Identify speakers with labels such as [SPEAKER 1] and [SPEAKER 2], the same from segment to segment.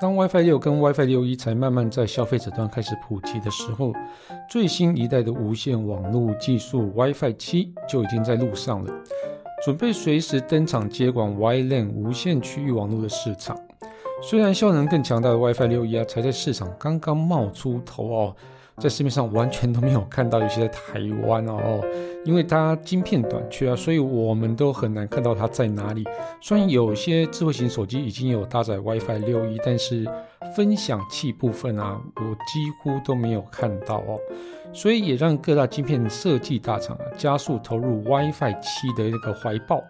[SPEAKER 1] 当 WiFi 六跟 WiFi 六一才慢慢在消费者端开始普及的时候，最新一代的无线网络技术 WiFi 七就已经在路上了，准备随时登场接管 WLAN 无线区域网络的市场。虽然效能更强大的 WiFi 六一啊，才在市场刚刚冒出头哦。在市面上完全都没有看到，尤其在台湾哦，因为它晶片短缺啊，所以我们都很难看到它在哪里。虽然有些智慧型手机已经有搭载 WiFi 六一，但是分享器部分啊，我几乎都没有看到哦。所以也让各大晶片设计大厂啊，加速投入 WiFi 七的那个怀抱。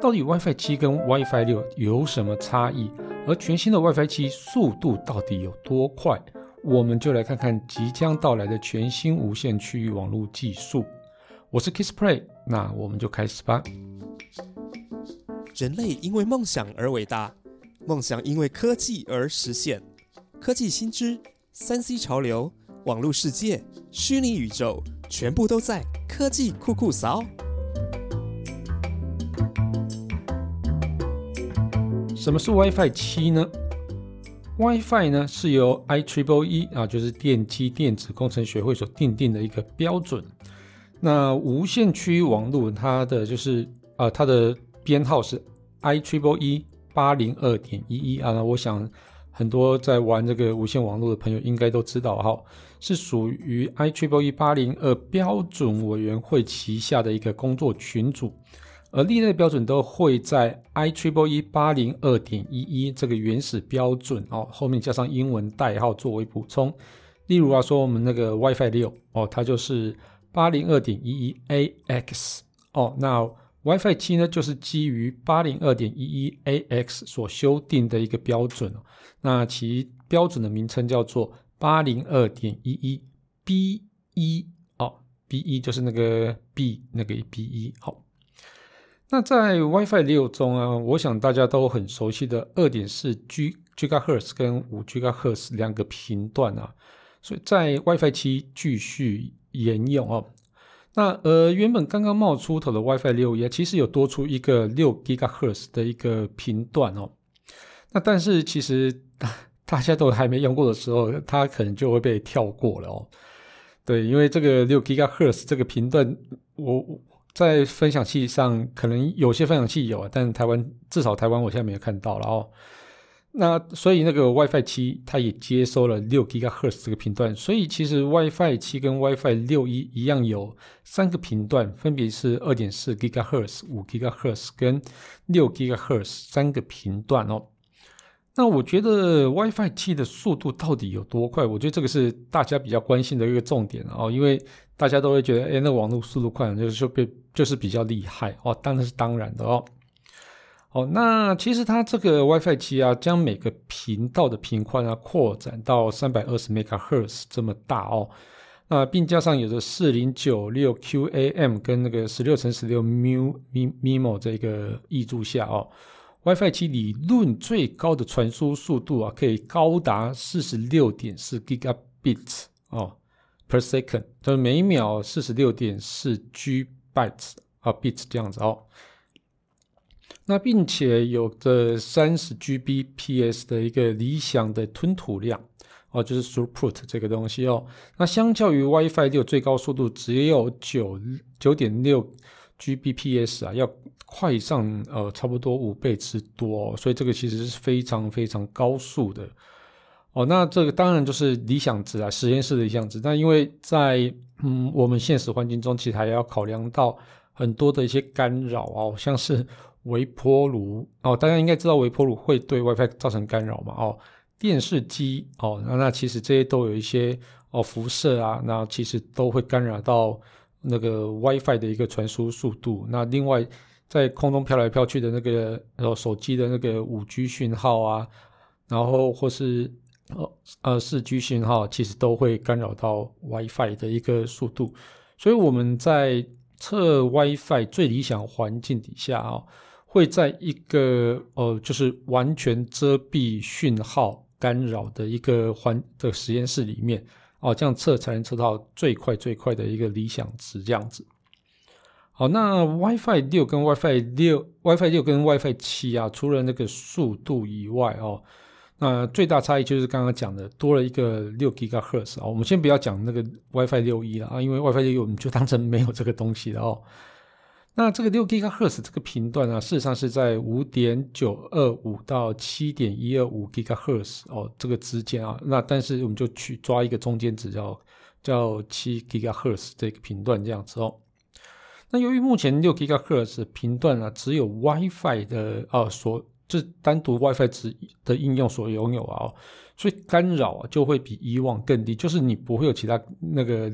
[SPEAKER 1] 到底 WiFi 七跟 WiFi 六有什么差异？而全新的 WiFi 七速度到底有多快？我们就来看看即将到来的全新无线区域网络技术。我是 KissPlay，那我们就开始吧。
[SPEAKER 2] 人类因为梦想而伟大，梦想因为科技而实现。科技新知、三 C 潮流、网络世界、虚拟宇宙，全部都在科技酷酷扫。
[SPEAKER 1] 什么是 WiFi 七呢？WiFi 呢是由 IEEE 啊，就是电机电子工程学会所定定的一个标准。那无线区域网络它的就是啊，它的编号是 IEEE 八零二点一一啊。那我想很多在玩这个无线网络的朋友应该都知道哈，是属于 IEEE 八零二标准委员会旗下的一个工作群组。而历代标准都会在 IEEE 八零二点一一这个原始标准哦，后面加上英文代号作为补充。例如啊，说我们那个 WiFi 六哦，它就是八零二点一一 AX 哦。那 WiFi 七呢，就是基于八零二点一一 AX 所修订的一个标准那其标准的名称叫做八零二点一一 B 一哦，B 一就是那个 B 那个 B 一好。那在 WiFi 六中啊，我想大家都很熟悉的二点四 G GHz 跟五 GHz 两个频段啊，所以在 WiFi 七继续沿用哦。那呃，原本刚刚冒出头的 WiFi 六也其实有多出一个六 GHz 的一个频段哦。那但是其实大家都还没用过的时候，它可能就会被跳过了哦。对，因为这个六 GHz 这个频段，我。在分享器上，可能有些分享器有，但台湾至少台湾我现在没有看到了哦。那所以那个 WiFi 七它也接收了六 GHz 这个频段，所以其实 WiFi 七跟 WiFi 六一一样有三个频段，分别是二点四 GHz、五 GHz 跟六 GHz 三个频段哦。那我觉得 WiFi 七的速度到底有多快？我觉得这个是大家比较关心的一个重点哦，因为大家都会觉得，哎，那网络速度快，就是被就是比较厉害哦，当然是当然的哦。哦，那其实它这个 WiFi 七啊，将每个频道的频宽啊扩展到三百二十 MHz 这么大哦，那并加上有着四零九六 QAM 跟那个十六乘十六 mu MIMO 这个译注下哦。WiFi 七理论最高的传输速度啊，可以高达四十六点四 Gigabit 哦 per second，就是每秒四十六点四 G bytes 啊 bits 这样子哦。那并且有着三十 Gbps 的一个理想的吞吐量哦，就是 throughput 这个东西哦。那相较于 WiFi 六最高速度只有九九点六 Gbps 啊，要快上呃差不多五倍之多哦，所以这个其实是非常非常高速的哦。那这个当然就是理想值啊，实验室的理想值。但因为在嗯我们现实环境中，其实还要考量到很多的一些干扰哦，像是微波炉哦，大家应该知道微波炉会对 WiFi 造成干扰嘛哦。电视机哦，那那其实这些都有一些哦辐射啊，那其实都会干扰到那个 WiFi 的一个传输速度。那另外。在空中飘来飘去的那个呃手机的那个五 G 讯号啊，然后或是呃呃四 G 讯号，其实都会干扰到 WiFi 的一个速度。所以我们在测 WiFi 最理想环境底下啊，会在一个呃就是完全遮蔽讯号干扰的一个环的实验室里面哦，这样测才能测到最快最快的一个理想值这样子。好，那 WiFi 六跟 WiFi 六、WiFi 六跟 WiFi 七啊，除了那个速度以外哦，那最大差异就是刚刚讲的多了一个六 GHz 啊。我们先不要讲那个 WiFi 六一了啊，因为 WiFi 六一我们就当成没有这个东西了哦。那这个六 GHz 这个频段啊，事实上是在五点九二五到七点一二五 GHz 哦这个之间啊。那但是我们就去抓一个中间值，叫叫七 GHz 这个频段这样子哦。那由于目前六 GHz 频段啊，只有 WiFi 的啊所。就单独 WiFi 值的应用所拥有啊，所以干扰啊就会比以往更低，就是你不会有其他那个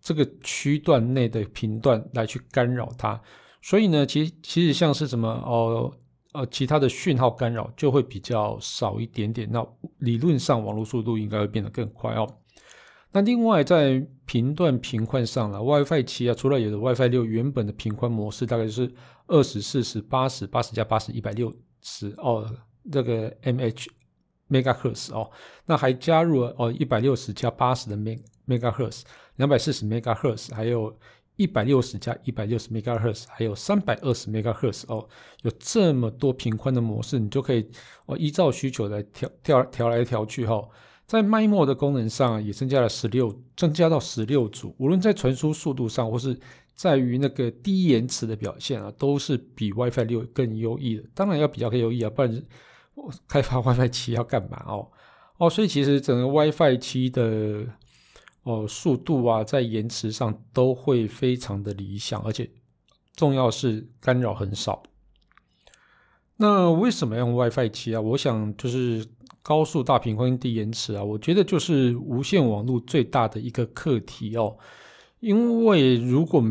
[SPEAKER 1] 这个区段内的频段来去干扰它，所以呢，其实其实像是什么哦呃其他的讯号干扰就会比较少一点点，那理论上网络速度应该会变得更快哦。那另外在频段频宽上了 WiFi 七啊，除了有的 WiFi 六原本的频宽模式大概就是二十四十八十八十加八十一百六。十哦，这个 M H megahertz 哦，那还加入了哦一百六十加八十的 meg megahertz，两百四十 megahertz，还有一百六十加一百六十 megahertz，还有三百二十 megahertz 哦，有这么多频宽的模式，你就可以哦依照需求来调调调来调去哈。在 MIMO 的功能上也增加了十六，增加到十六组，无论在传输速度上或是。在于那个低延迟的表现啊，都是比 WiFi 六更优异的。当然要比较更优异啊，不然开发 WiFi 七要干嘛哦？哦，所以其实整个 WiFi 七的哦速度啊，在延迟上都会非常的理想，而且重要是干扰很少。那为什么用 WiFi 七啊？我想就是高速大频宽低延迟啊，我觉得就是无线网络最大的一个课题哦。因为如果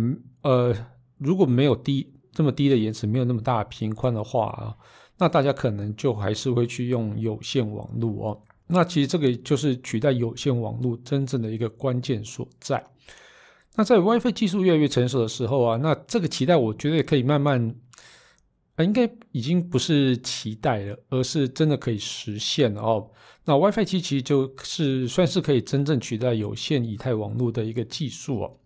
[SPEAKER 1] 呃如果没有低这么低的延迟，没有那么大频宽的话啊，那大家可能就还是会去用有线网络哦。那其实这个就是取代有线网络真正的一个关键所在。那在 WiFi 技术越来越成熟的时候啊，那这个期待我觉得也可以慢慢，应该已经不是期待了，而是真的可以实现哦。那 WiFi 七其实就是算是可以真正取代有线以太网络的一个技术哦。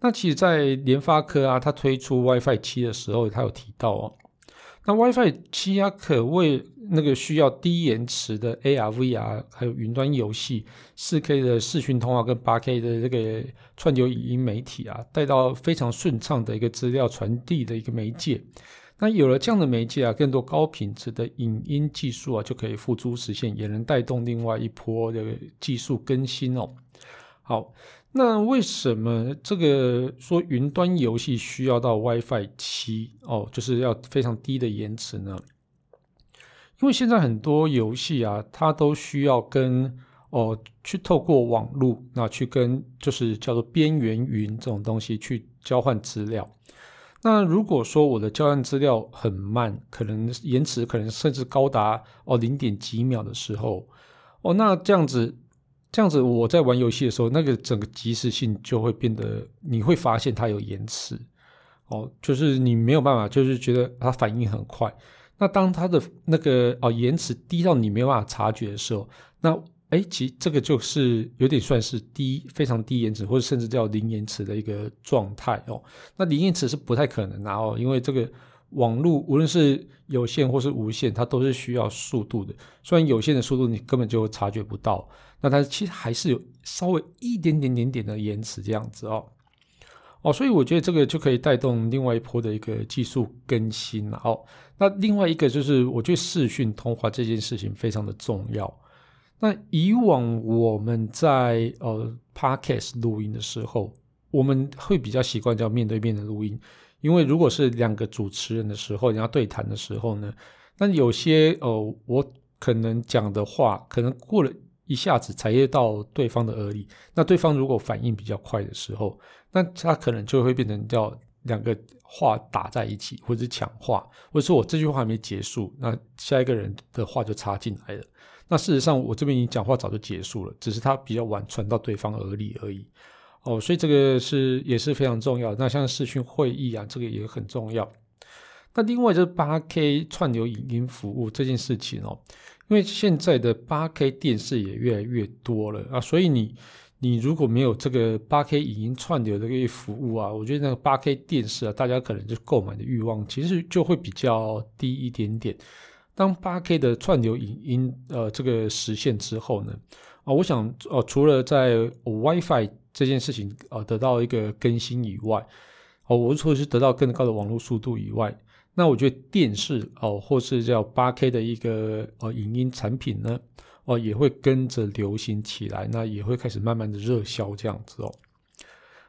[SPEAKER 1] 那其实，在联发科啊，它推出 WiFi 七的时候，它有提到哦，那 WiFi 七啊，可为那个需要低延迟的 AR、VR，还有云端游戏、四 K 的视讯通话跟八 K 的这个串流影音媒体啊，带到非常顺畅的一个资料传递的一个媒介。那有了这样的媒介啊，更多高品质的影音技术啊，就可以付诸实现，也能带动另外一波的技术更新哦。好。那为什么这个说云端游戏需要到 WiFi 七哦，就是要非常低的延迟呢？因为现在很多游戏啊，它都需要跟哦去透过网络，那去跟就是叫做边缘云这种东西去交换资料。那如果说我的交换资料很慢，可能延迟可能甚至高达哦零点几秒的时候，哦那这样子。这样子，我在玩游戏的时候，那个整个即时性就会变得，你会发现它有延迟，哦，就是你没有办法，就是觉得它反应很快。那当它的那个哦延迟低到你没有办法察觉的时候，那哎，其实这个就是有点算是低，非常低延迟，或者甚至叫零延迟的一个状态哦。那零延迟是不太可能的哦，因为这个。网络无论是有线或是无线，它都是需要速度的。虽然有线的速度你根本就察觉不到，那它其实还是有稍微一点点点点的延迟这样子哦。哦，所以我觉得这个就可以带动另外一波的一个技术更新了哦。那另外一个就是，我觉得视讯通话这件事情非常的重要。那以往我们在呃 podcast 录音的时候，我们会比较习惯叫面对面的录音。因为如果是两个主持人的时候，你要对谈的时候呢，那有些哦，我可能讲的话，可能过了一下子才会到对方的耳里。那对方如果反应比较快的时候，那他可能就会变成叫两个话打在一起，或者是抢话，或者说我这句话还没结束，那下一个人的话就插进来了。那事实上我这边已经讲话早就结束了，只是他比较晚传到对方耳里而已。哦，所以这个是也是非常重要。那像视讯会议啊，这个也很重要。那另外就是八 K 串流影音服务这件事情哦，因为现在的八 K 电视也越来越多了啊，所以你你如果没有这个八 K 影音串流的个服务啊，我觉得那个八 K 电视啊，大家可能就购买的欲望其实就会比较低一点点。当八 K 的串流影音呃这个实现之后呢，啊，我想哦，除了在 WiFi 这件事情呃得到一个更新以外，哦，我除了是得到更高的网络速度以外，那我觉得电视哦，或是叫八 K 的一个呃影音产品呢，哦，也会跟着流行起来，那也会开始慢慢的热销这样子哦。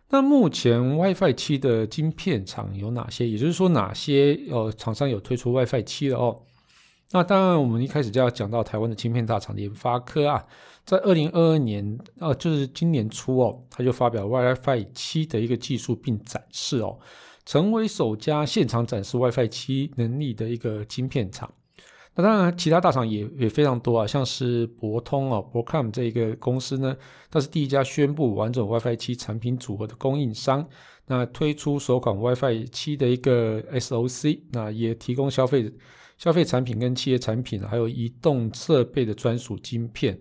[SPEAKER 1] 那目前 WiFi 七的晶片厂有哪些？也就是说，哪些呃厂商有推出 WiFi 七了哦？那当然，我们一开始就要讲到台湾的芯片大厂联发科啊，在二零二二年，呃，就是今年初哦，他就发表 WiFi 七的一个技术并展示哦，成为首家现场展示 WiFi 七能力的一个晶片厂。那当然，其他大厂也也非常多啊，像是博通哦 b o c o m 这一个公司呢，它是第一家宣布完整 WiFi 七产品组合的供应商，那推出首款 WiFi 七的一个 SOC，那也提供消费。消费产品跟企业产品，还有移动设备的专属晶片。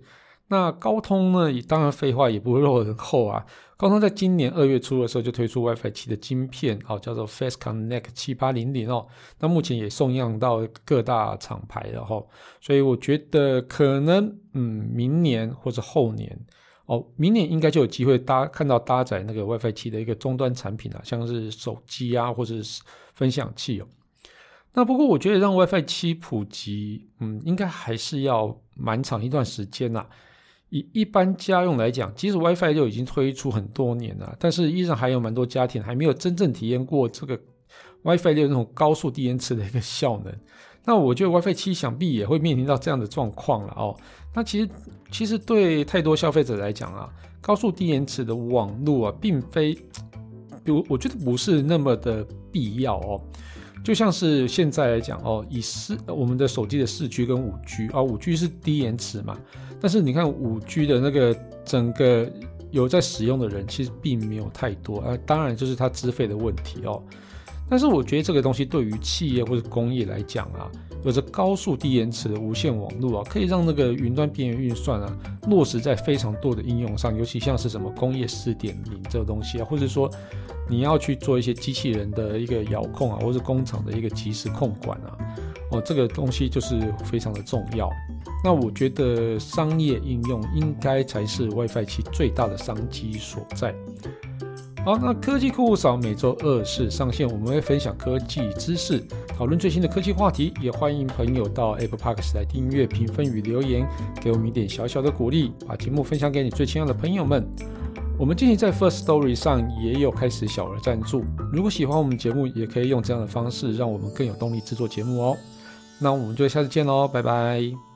[SPEAKER 1] 那高通呢？当然废话也不会落人后啊。高通在今年二月初的时候就推出 WiFi 七的晶片，哦，叫做 Fast Connect 七八零零哦。那目前也送样到各大厂牌了哈。所以我觉得可能，嗯，明年或者后年，哦，明年应该就有机会搭看到搭载那个 WiFi 七的一个终端产品啊，像是手机啊，或者是分享器哦。那不过我觉得让 WiFi 七普及，嗯，应该还是要蛮长一段时间呐。以一般家用来讲，即使 WiFi 就已经推出很多年了，但是依然还有蛮多家庭还没有真正体验过这个 WiFi 六那种高速低延迟的一个效能。那我觉得 WiFi 七想必也会面临到这样的状况了哦。那其实其实对太多消费者来讲啊，高速低延迟的网络啊，并非，比如我觉得不是那么的必要哦。就像是现在来讲哦，以四我们的手机的四 G 跟五 G 啊，五 G 是低延迟嘛，但是你看五 G 的那个整个有在使用的人其实并没有太多啊，当然就是它资费的问题哦。但是我觉得这个东西对于企业或者工业来讲啊，有着高速低延迟的无线网络啊，可以让那个云端边缘运算啊落实在非常多的应用上，尤其像是什么工业四点零这个东西啊，或者说。你要去做一些机器人的一个遥控啊，或者工厂的一个即时控管啊，哦，这个东西就是非常的重要。那我觉得商业应用应该才是 WiFi 七最大的商机所在。好，那科技酷扫每周二是上线，我们会分享科技知识，讨论最新的科技话题，也欢迎朋友到 Apple Parks 来订阅、评分与留言，给我们一点小小的鼓励，把节目分享给你最亲爱的朋友们。我们近期在 First Story 上也有开始小额赞助，如果喜欢我们节目，也可以用这样的方式让我们更有动力制作节目哦。那我们就下次见喽，拜拜。